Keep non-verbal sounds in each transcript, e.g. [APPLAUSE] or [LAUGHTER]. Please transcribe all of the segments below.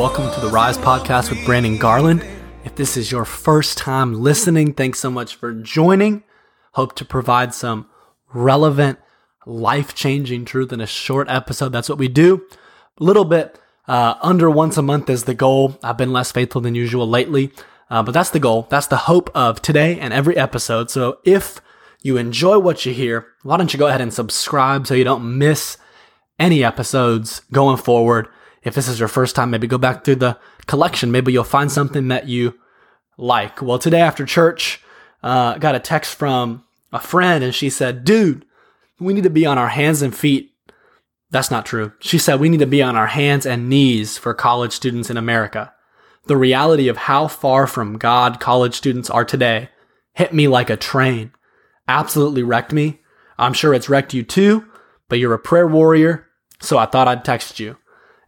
welcome to the Rise Podcast with Brandon Garland. If this is your first time listening, thanks so much for joining. Hope to provide some relevant, life changing truth in a short episode. That's what we do. A little bit uh, under once a month is the goal. I've been less faithful than usual lately, uh, but that's the goal. That's the hope of today and every episode. So if you enjoy what you hear, why don't you go ahead and subscribe so you don't miss any episodes going forward. If this is your first time, maybe go back through the collection. Maybe you'll find something that you like. Well, today after church, uh, got a text from a friend and she said, dude, we need to be on our hands and feet. That's not true. She said we need to be on our hands and knees for college students in America. The reality of how far from God college students are today hit me like a train. Absolutely wrecked me. I'm sure it's wrecked you too, but you're a prayer warrior, so I thought I'd text you.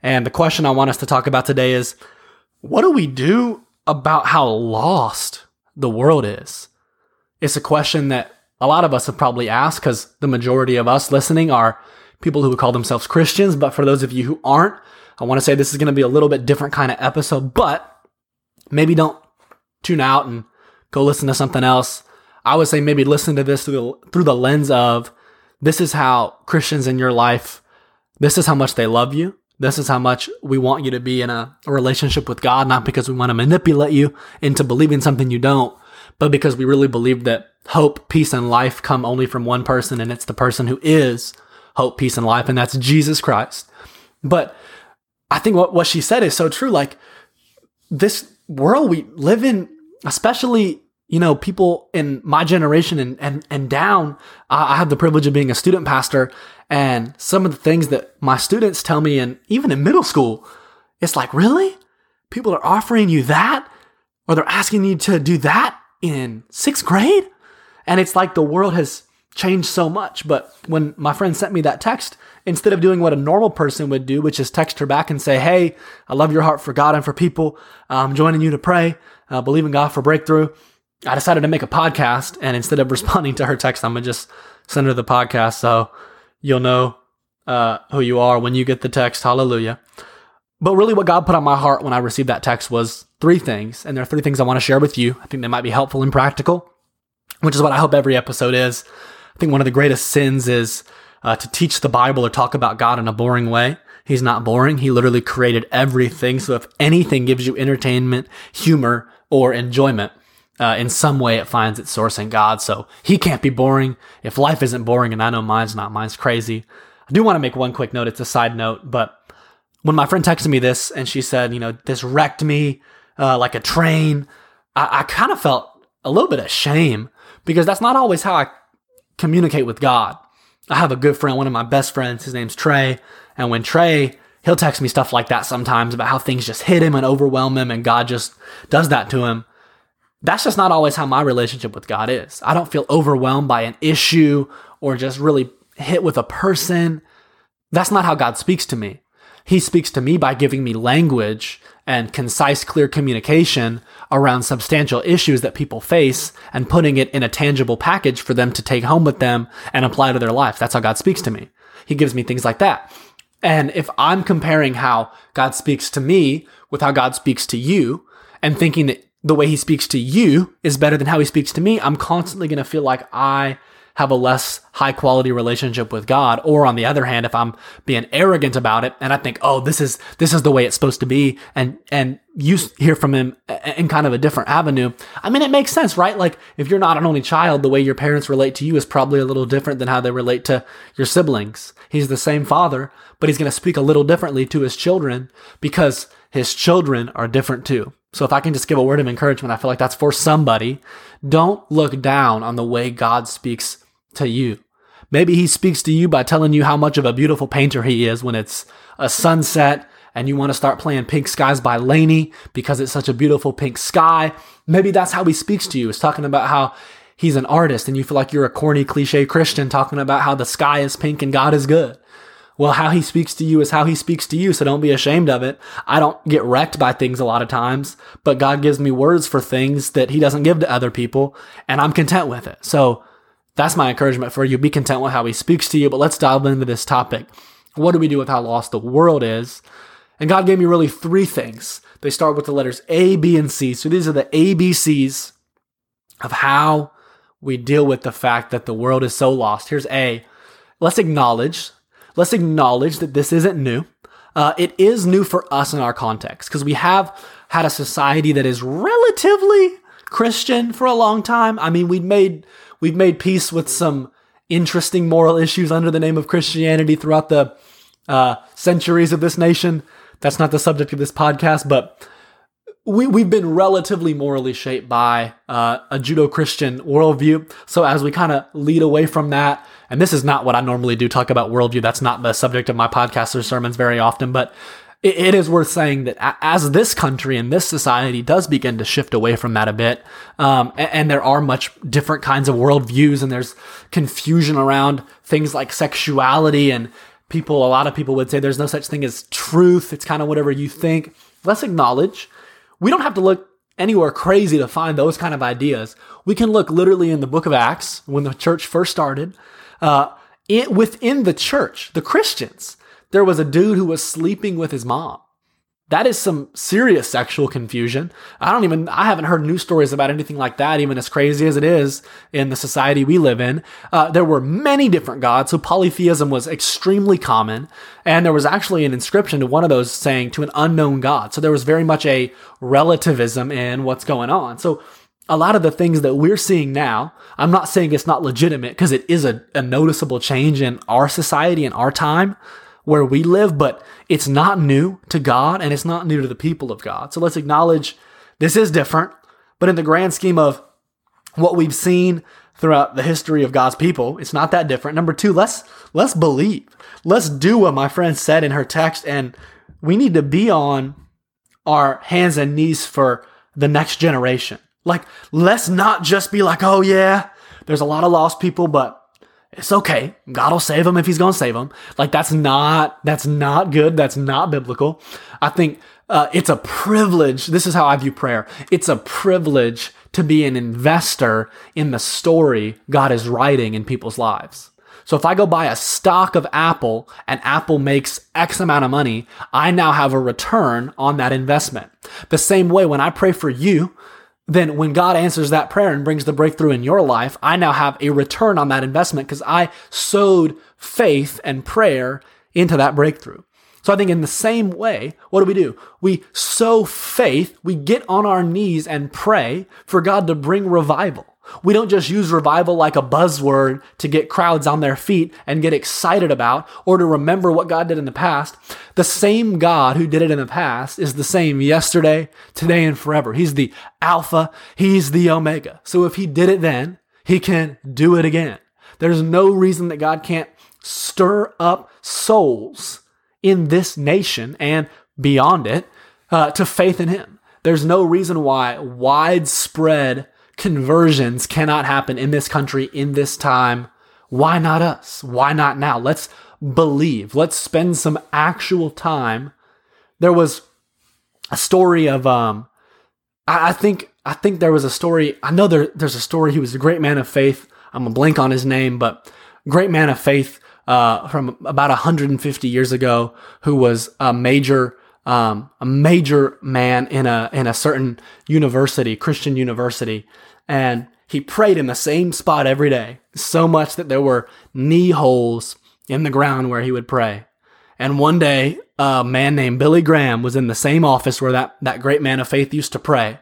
And the question I want us to talk about today is what do we do about how lost the world is? It's a question that a lot of us have probably asked because the majority of us listening are people who call themselves Christians. But for those of you who aren't, I want to say this is going to be a little bit different kind of episode, but maybe don't tune out and go listen to something else. I would say maybe listen to this through the, through the lens of this is how Christians in your life, this is how much they love you. This is how much we want you to be in a, relationship with God, not because we want to manipulate you into believing something you don't, but because we really believe that hope, peace, and life come only from one person, and it's the person who is hope, peace, and life, and that's Jesus Christ. But I think what, what she said is so true. Like this world we live in, especially you know people in my generation and and and down. I have the privilege of being a student pastor, and some of the things that my students tell me, and even in middle school, it's like really, people are offering you that, or they're asking you to do that in sixth grade, and it's like the world has changed so much. But when my friend sent me that text, instead of doing what a normal person would do, which is text her back and say, Hey, I love your heart for God and for people. I'm joining you to pray, uh, believe in God for breakthrough. I decided to make a podcast. And instead of [LAUGHS] responding to her text, I'm going to just send her the podcast. So you'll know uh, who you are when you get the text. Hallelujah. But really, what God put on my heart when I received that text was three things. And there are three things I want to share with you. I think they might be helpful and practical, which is what I hope every episode is. I think one of the greatest sins is uh, to teach the Bible or talk about God in a boring way. He's not boring. He literally created everything. So if anything gives you entertainment, humor, or enjoyment, uh, in some way it finds its source in God. So he can't be boring. If life isn't boring, and I know mine's not, mine's crazy. I do want to make one quick note. It's a side note, but when my friend texted me this and she said, you know, this wrecked me uh, like a train, I, I kind of felt a little bit of shame because that's not always how I communicate with God. I have a good friend, one of my best friends, his name's Trey. And when Trey, he'll text me stuff like that sometimes about how things just hit him and overwhelm him and God just does that to him. That's just not always how my relationship with God is. I don't feel overwhelmed by an issue or just really hit with a person. That's not how God speaks to me. He speaks to me by giving me language and concise, clear communication around substantial issues that people face and putting it in a tangible package for them to take home with them and apply to their life. That's how God speaks to me. He gives me things like that. And if I'm comparing how God speaks to me with how God speaks to you and thinking that the way he speaks to you is better than how he speaks to me, I'm constantly going to feel like I have a less high quality relationship with God. Or on the other hand, if I'm being arrogant about it and I think, oh, this is, this is the way it's supposed to be. And, and you hear from him in kind of a different avenue. I mean, it makes sense, right? Like if you're not an only child, the way your parents relate to you is probably a little different than how they relate to your siblings. He's the same father, but he's going to speak a little differently to his children because his children are different too. So if I can just give a word of encouragement, I feel like that's for somebody. Don't look down on the way God speaks to you. Maybe he speaks to you by telling you how much of a beautiful painter he is when it's a sunset and you want to start playing Pink Skies by LANY because it's such a beautiful pink sky. Maybe that's how he speaks to you. Is talking about how he's an artist and you feel like you're a corny cliche Christian talking about how the sky is pink and God is good. Well, how he speaks to you is how he speaks to you, so don't be ashamed of it. I don't get wrecked by things a lot of times, but God gives me words for things that he doesn't give to other people, and I'm content with it. So That's my encouragement for you. Be content with how he speaks to you, but let's dive into this topic. What do we do with how lost the world is? And God gave me really three things. They start with the letters A, B, and C. So these are the ABCs of how we deal with the fact that the world is so lost. Here's A. Let's acknowledge, let's acknowledge that this isn't new. Uh, it is new for us in our context because we have had a society that is relatively Christian for a long time. I mean, we've made we've made peace with some interesting moral issues under the name of Christianity throughout the uh, centuries of this nation. That's not the subject of this podcast, but we, we've been relatively morally shaped by uh, a Judeo Christian worldview. So as we kind of lead away from that, and this is not what I normally do talk about worldview, that's not the subject of my podcast or sermons very often, but it, it is worth saying that as this country and this society does begin to shift away from that a bit, um, and, and there are much different kinds of worldviews, and there's confusion around things like sexuality and people, a lot of people would say there's no such thing as truth. It's kind of whatever you think. Let's acknowledge we don't have to look anywhere crazy to find those kind of ideas. We can look literally in the book of Acts when the church first started. Uh, it, within the church, the Christians, there was a dude who was sleeping with his mom. That is some serious sexual confusion. I don't even, I haven't heard news stories about anything like that, even as crazy as it is in the society we live in. Uh, there were many different gods, so polytheism was extremely common. And there was actually an inscription to one of those saying to an unknown God. So there was very much a relativism in what's going on. So a lot of the things that we're seeing now, I'm not saying it's not legitimate because it is a, a noticeable change in our society and our time where we live, but it's not new to God and it's not new to the people of God. So let's acknowledge this is different, but in the grand scheme of what we've seen throughout the history of God's people, it's not that different. Number two, let's let's believe. Let's do what my friend said in her text, and we need to be on our hands and knees for the next generation. Like, let's not just be like, oh yeah, there's a lot of lost people, but it's okay. God will save them if he's going to save them. Like that's not, that's not good. That's not biblical. I think uh, it's a privilege. This is how I view prayer. It's a privilege to be an investor in the story God is writing in people's lives. So if I go buy a stock of Apple and Apple makes X amount of money, I now have a return on that investment. The same way when I pray for you, then when God answers that prayer and brings the breakthrough in your life, I now have a return on that investment because I sowed faith and prayer into that breakthrough. So I think in the same way, what do we do? We sow faith, we get on our knees and pray for God to bring revival. We don't just use revival like a buzzword to get crowds on their feet and get excited about or to remember what God did in the past. The same God who did it in the past is the same yesterday, today, and forever. He's the Alpha, He's the Omega. So if He did it then, He can do it again. There's no reason that God can't stir up souls in this nation and beyond it uh, to faith in Him. There's no reason why widespread conversions cannot happen in this country in this time. Why not us? Why not now? Let's believe. Let's spend some actual time. There was a story of um I, I think I think there was a story. I know there there's a story. He was a great man of faith. I'm gonna blank on his name, but great man of faith uh, from about 150 years ago, who was a major um, a major man in a in a certain university, Christian university, and he prayed in the same spot every day, so much that there were knee holes in the ground where he would pray. And one day, a man named Billy Graham was in the same office where that, that great man of faith used to pray.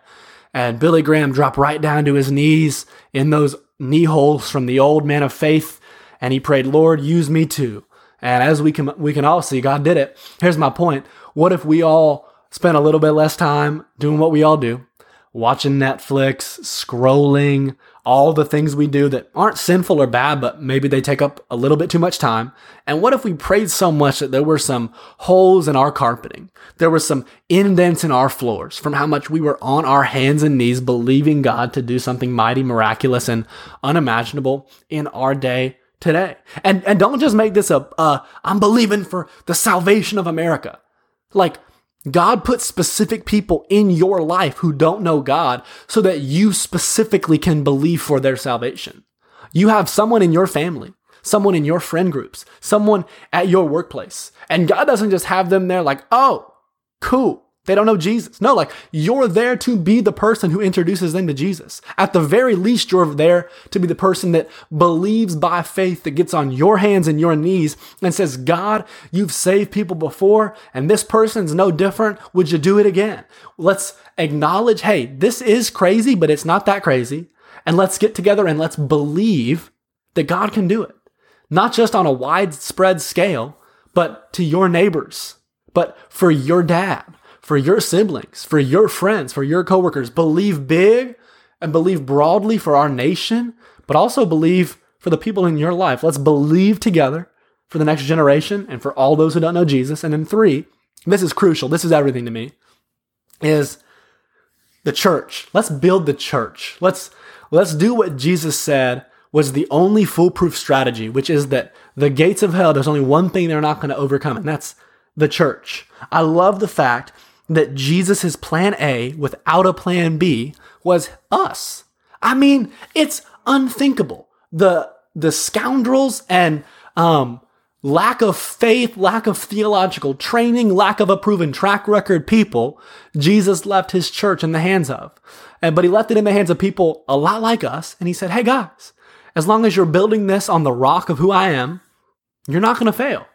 And Billy Graham dropped right down to his knees in those knee holes from the old man of faith. And he prayed, Lord, use me too. And as we can, we can all see, God did it. Here's my point. What if we all spent a little bit less time doing what we all do? Watching Netflix, scrolling, all the things we do that aren't sinful or bad, but maybe they take up a little bit too much time. And what if we prayed so much that there were some holes in our carpeting? There were some indents in our floors from how much we were on our hands and knees believing God to do something mighty, miraculous, and unimaginable in our day today. And, and don't just make this a, I'm believing for the salvation of America. Like, God puts specific people in your life who don't know God so that you specifically can believe for their salvation. You have someone in your family, someone in your friend groups, someone at your workplace. And God doesn't just have them there like, oh, cool. They don't know Jesus. No, like you're there to be the person who introduces them to Jesus. At the very least, you're there to be the person that believes by faith, that gets on your hands and your knees and says, God, you've saved people before, and this person's no different. Would you do it again? Let's acknowledge, hey, this is crazy, but it's not that crazy. And let's get together and let's believe that God can do it. Not just on a widespread scale, but to your neighbors, but for your dad for your siblings, for your friends, for your coworkers. Believe big and believe broadly for our nation, but also believe for the people in your life. Let's believe together for the next generation and for all those who don't know Jesus. And then three, this is crucial. This is everything to me. Is the church. Let's build the church. Let's let's do what Jesus said was the only foolproof strategy, which is that the gates of hell, there's only one thing they're not going to overcome, and that's the church. I love the fact that Jesus' plan A without a plan B was us. I mean, it's unthinkable. The the scoundrels and um, lack of faith, lack of theological training, lack of a proven track record people, Jesus left his church in the hands of. And but he left it in the hands of people a lot like us, and he said, Hey guys, as long as you're building this on the rock of who I am, you're not gonna fail.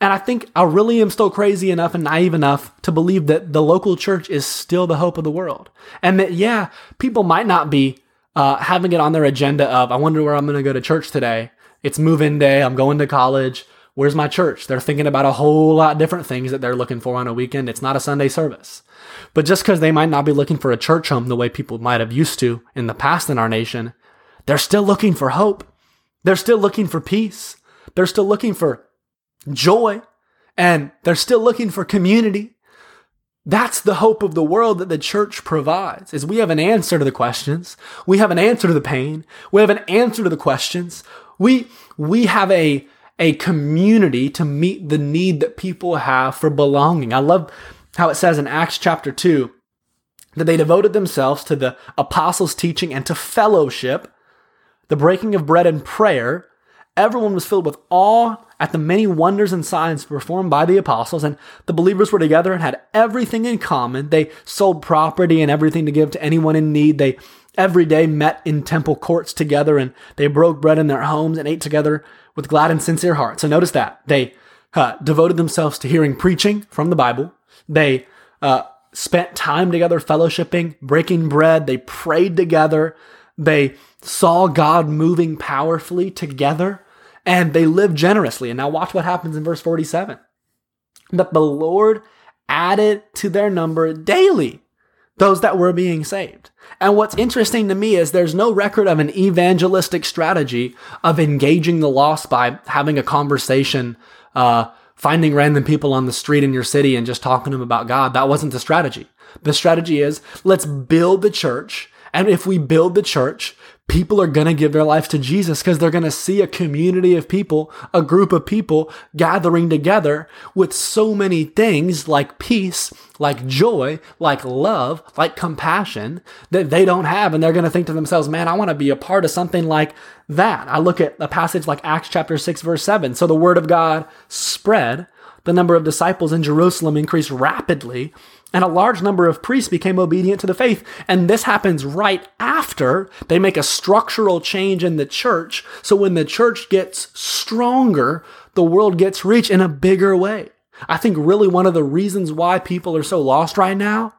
And I think I really am still crazy enough and naive enough to believe that the local church is still the hope of the world. And that, yeah, people might not be uh, having it on their agenda of, I wonder where I'm going to go to church today. It's move in day. I'm going to college. Where's my church? They're thinking about a whole lot different things that they're looking for on a weekend. It's not a Sunday service. But just because they might not be looking for a church home the way people might have used to in the past in our nation, they're still looking for hope. They're still looking for peace. They're still looking for joy, and they're still looking for community. That's the hope of the world that the church provides. Is we have an answer to the questions. We have an answer to the pain. We have an answer to the questions. We we have a a community to meet the need that people have for belonging. I love how it says in Acts chapter 2 that they devoted themselves to the apostles' teaching and to fellowship, the breaking of bread and prayer. Everyone was filled with awe at the many wonders and signs performed by the apostles, and the believers were together and had everything in common. They sold property and everything to give to anyone in need. They every day met in temple courts together, and they broke bread in their homes and ate together with glad and sincere hearts. So notice that they uh, devoted themselves to hearing preaching from the Bible. They uh, spent time together fellowshipping, breaking bread. They prayed together. They saw God moving powerfully together and they lived generously. And now watch what happens in verse 47. That the Lord added to their number daily those that were being saved. And what's interesting to me is there's no record of an evangelistic strategy of engaging the lost by having a conversation, uh, finding random people on the street in your city and just talking to them about God. That wasn't the strategy. The strategy is let's build the church. And if we build the church, people are going to give their life to Jesus because they're going to see a community of people, a group of people gathering together with so many things like peace, like joy, like love, like compassion that they don't have. And they're going to think to themselves, man, I want to be a part of something like that. I look at a passage like Acts chapter 6, verse 7. So the word of God spread. The number of disciples in Jerusalem increased rapidly and a large number of priests became obedient to the faith. And this happens right after they make a structural change in the church. So when the church gets stronger, the world gets reached in a bigger way. I think really one of the reasons why people are so lost right now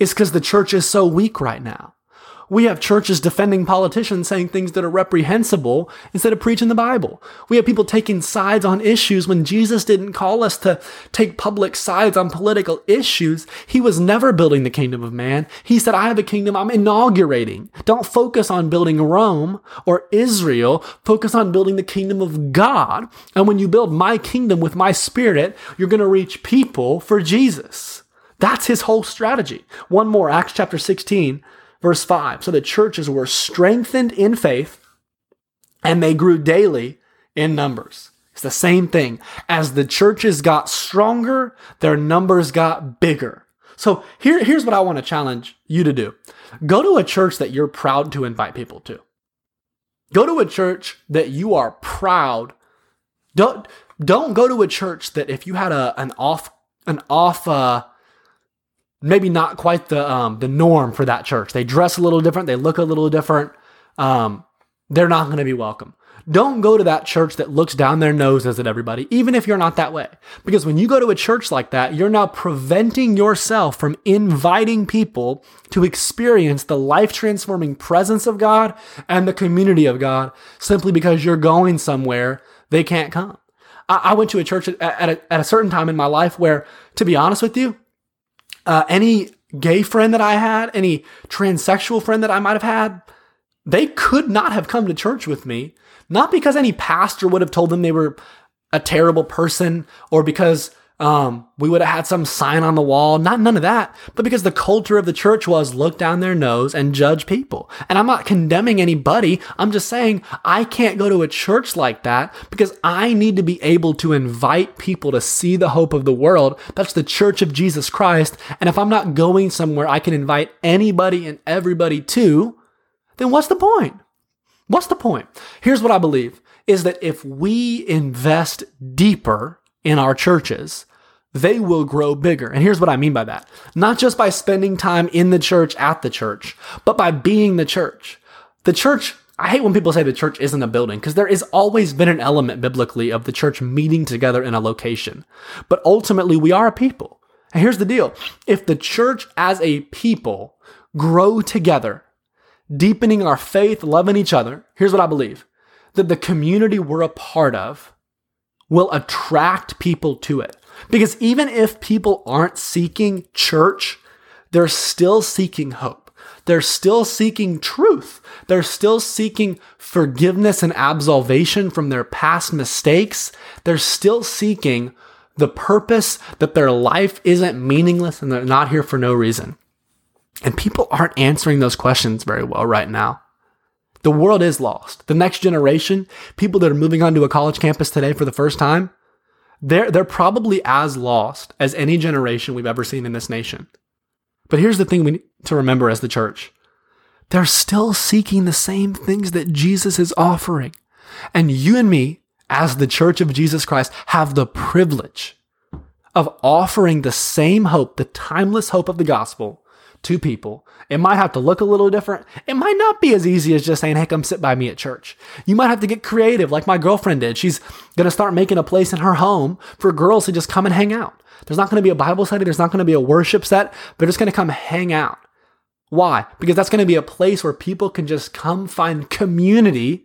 is because the church is so weak right now. We have churches defending politicians saying things that are reprehensible instead of preaching the Bible. We have people taking sides on issues when Jesus didn't call us to take public sides on political issues. He was never building the kingdom of man. He said, I have a kingdom I'm inaugurating. Don't focus on building Rome or Israel. Focus on building the kingdom of God. And when you build my kingdom with my spirit, you're going to reach people for Jesus. That's his whole strategy. One more, Acts chapter 16, Verse 5 So the churches were strengthened in faith and they grew daily in numbers. It's the same thing. As the churches got stronger, their numbers got bigger. So here, here's what I want to challenge you to do go to a church that you're proud to invite people to. Go to a church that you are proud. Don't don't go to a church that if you had a an off an off uh maybe not quite the um the norm for that church. They dress a little different, they look a little different. Um they're not going to be welcome. Don't go to that church that looks down their noses at everybody, even if you're not that way. Because when you go to a church like that, you're now preventing yourself from inviting people to experience the life transforming presence of God and the community of God simply because you're going somewhere they can't come. I, went to a church at, at, a, at a certain time in my life where, to be honest with you, uh, any gay friend that I had, any transsexual friend that I might have had, they could not have come to church with me. Not because any pastor would have told them they were a terrible person or because um, we would have had some sign on the wall. Not none of that, but because the culture of the church was look down their nose and judge people. And I'm not condemning anybody. I'm just saying I can't go to a church like that because I need to be able to invite people to see the hope of the world. That's the church of Jesus Christ. And if I'm not going somewhere I can invite anybody and everybody to, then what's the point? What's the point? Here's what I believe is that if we invest deeper in our churches, they will grow bigger. And here's what I mean by that. Not just by spending time in the church at the church, but by being the church. The church, I hate when people say the church isn't a building because there has always been an element biblically of the church meeting together in a location. But ultimately, we are a people. And here's the deal. If the church as a people grow together deepening our faith, loving each other, here's what I believe that the community we're a part of will attract people to it. Because even if people aren't seeking church, they're still seeking hope. They're still seeking truth. They're still seeking forgiveness and absolvation from their past mistakes. They're still seeking the purpose that their life isn't meaningless and they're not here for no reason. And people aren't answering those questions very well right now. The world is lost. The next generation, people that are moving onto a college campus today for the first time, they're, they're probably as lost as any generation we've ever seen in this nation. But here's the thing we need to remember as the church they're still seeking the same things that Jesus is offering. And you and me, as the church of Jesus Christ, have the privilege of offering the same hope, the timeless hope of the gospel to people. It might have to look a little different. It might not be as easy as just saying, hey, come sit by me at church. You might have to get creative like my girlfriend did. She's going to start making a place in her home for girls to just come and hang out. There's not going to be a Bible study. There's not going to be a worship set. They're just going to come hang out. Why? Because that's going to be a place where people can just come find community.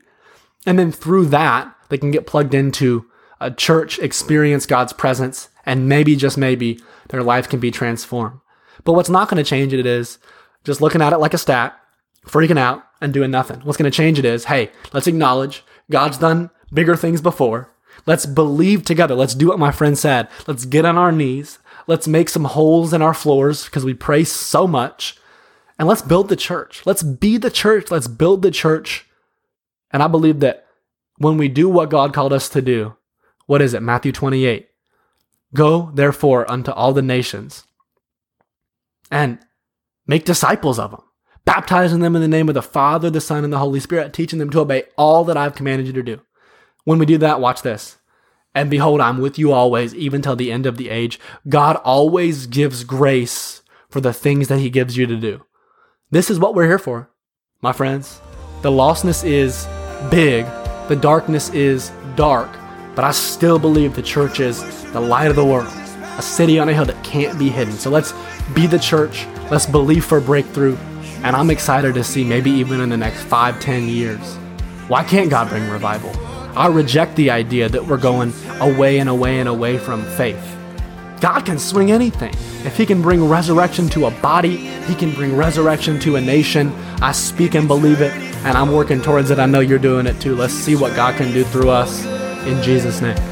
And then through that, they can get plugged into a church, experience God's presence, and maybe, just maybe, their life can be transformed. But what's not going to change it is just looking at it like a stat, freaking out, and doing nothing. What's going to change it is hey, let's acknowledge God's done bigger things before. Let's believe together. Let's do what my friend said. Let's get on our knees. Let's make some holes in our floors because we pray so much. And let's build the church. Let's be the church. Let's build the church. And I believe that when we do what God called us to do, what is it? Matthew 28. Go, therefore, unto all the nations and make disciples of them, baptizing them in the name of the Father, the Son, and the Holy Spirit, teaching them to obey all that I've commanded you to do. When we do that, watch this. And behold, I'm with you always, even till the end of the age. God always gives grace for the things that He gives you to do. This is what we're here for, my friends. The lostness is big, the darkness is dark, but I still believe the church is the light of the world, a city on a hill that can't be hidden. So let's be the church. Let's believe for breakthrough. And I'm excited to see maybe even in the next five, ten years. Why can't God bring revival? I reject the idea that we're going away and away and away from faith. God can swing anything. If He can bring resurrection to a body, He can bring resurrection to a nation. I speak and believe it, and I'm working towards it. I know you're doing it too. Let's see what God can do through us in Jesus' name.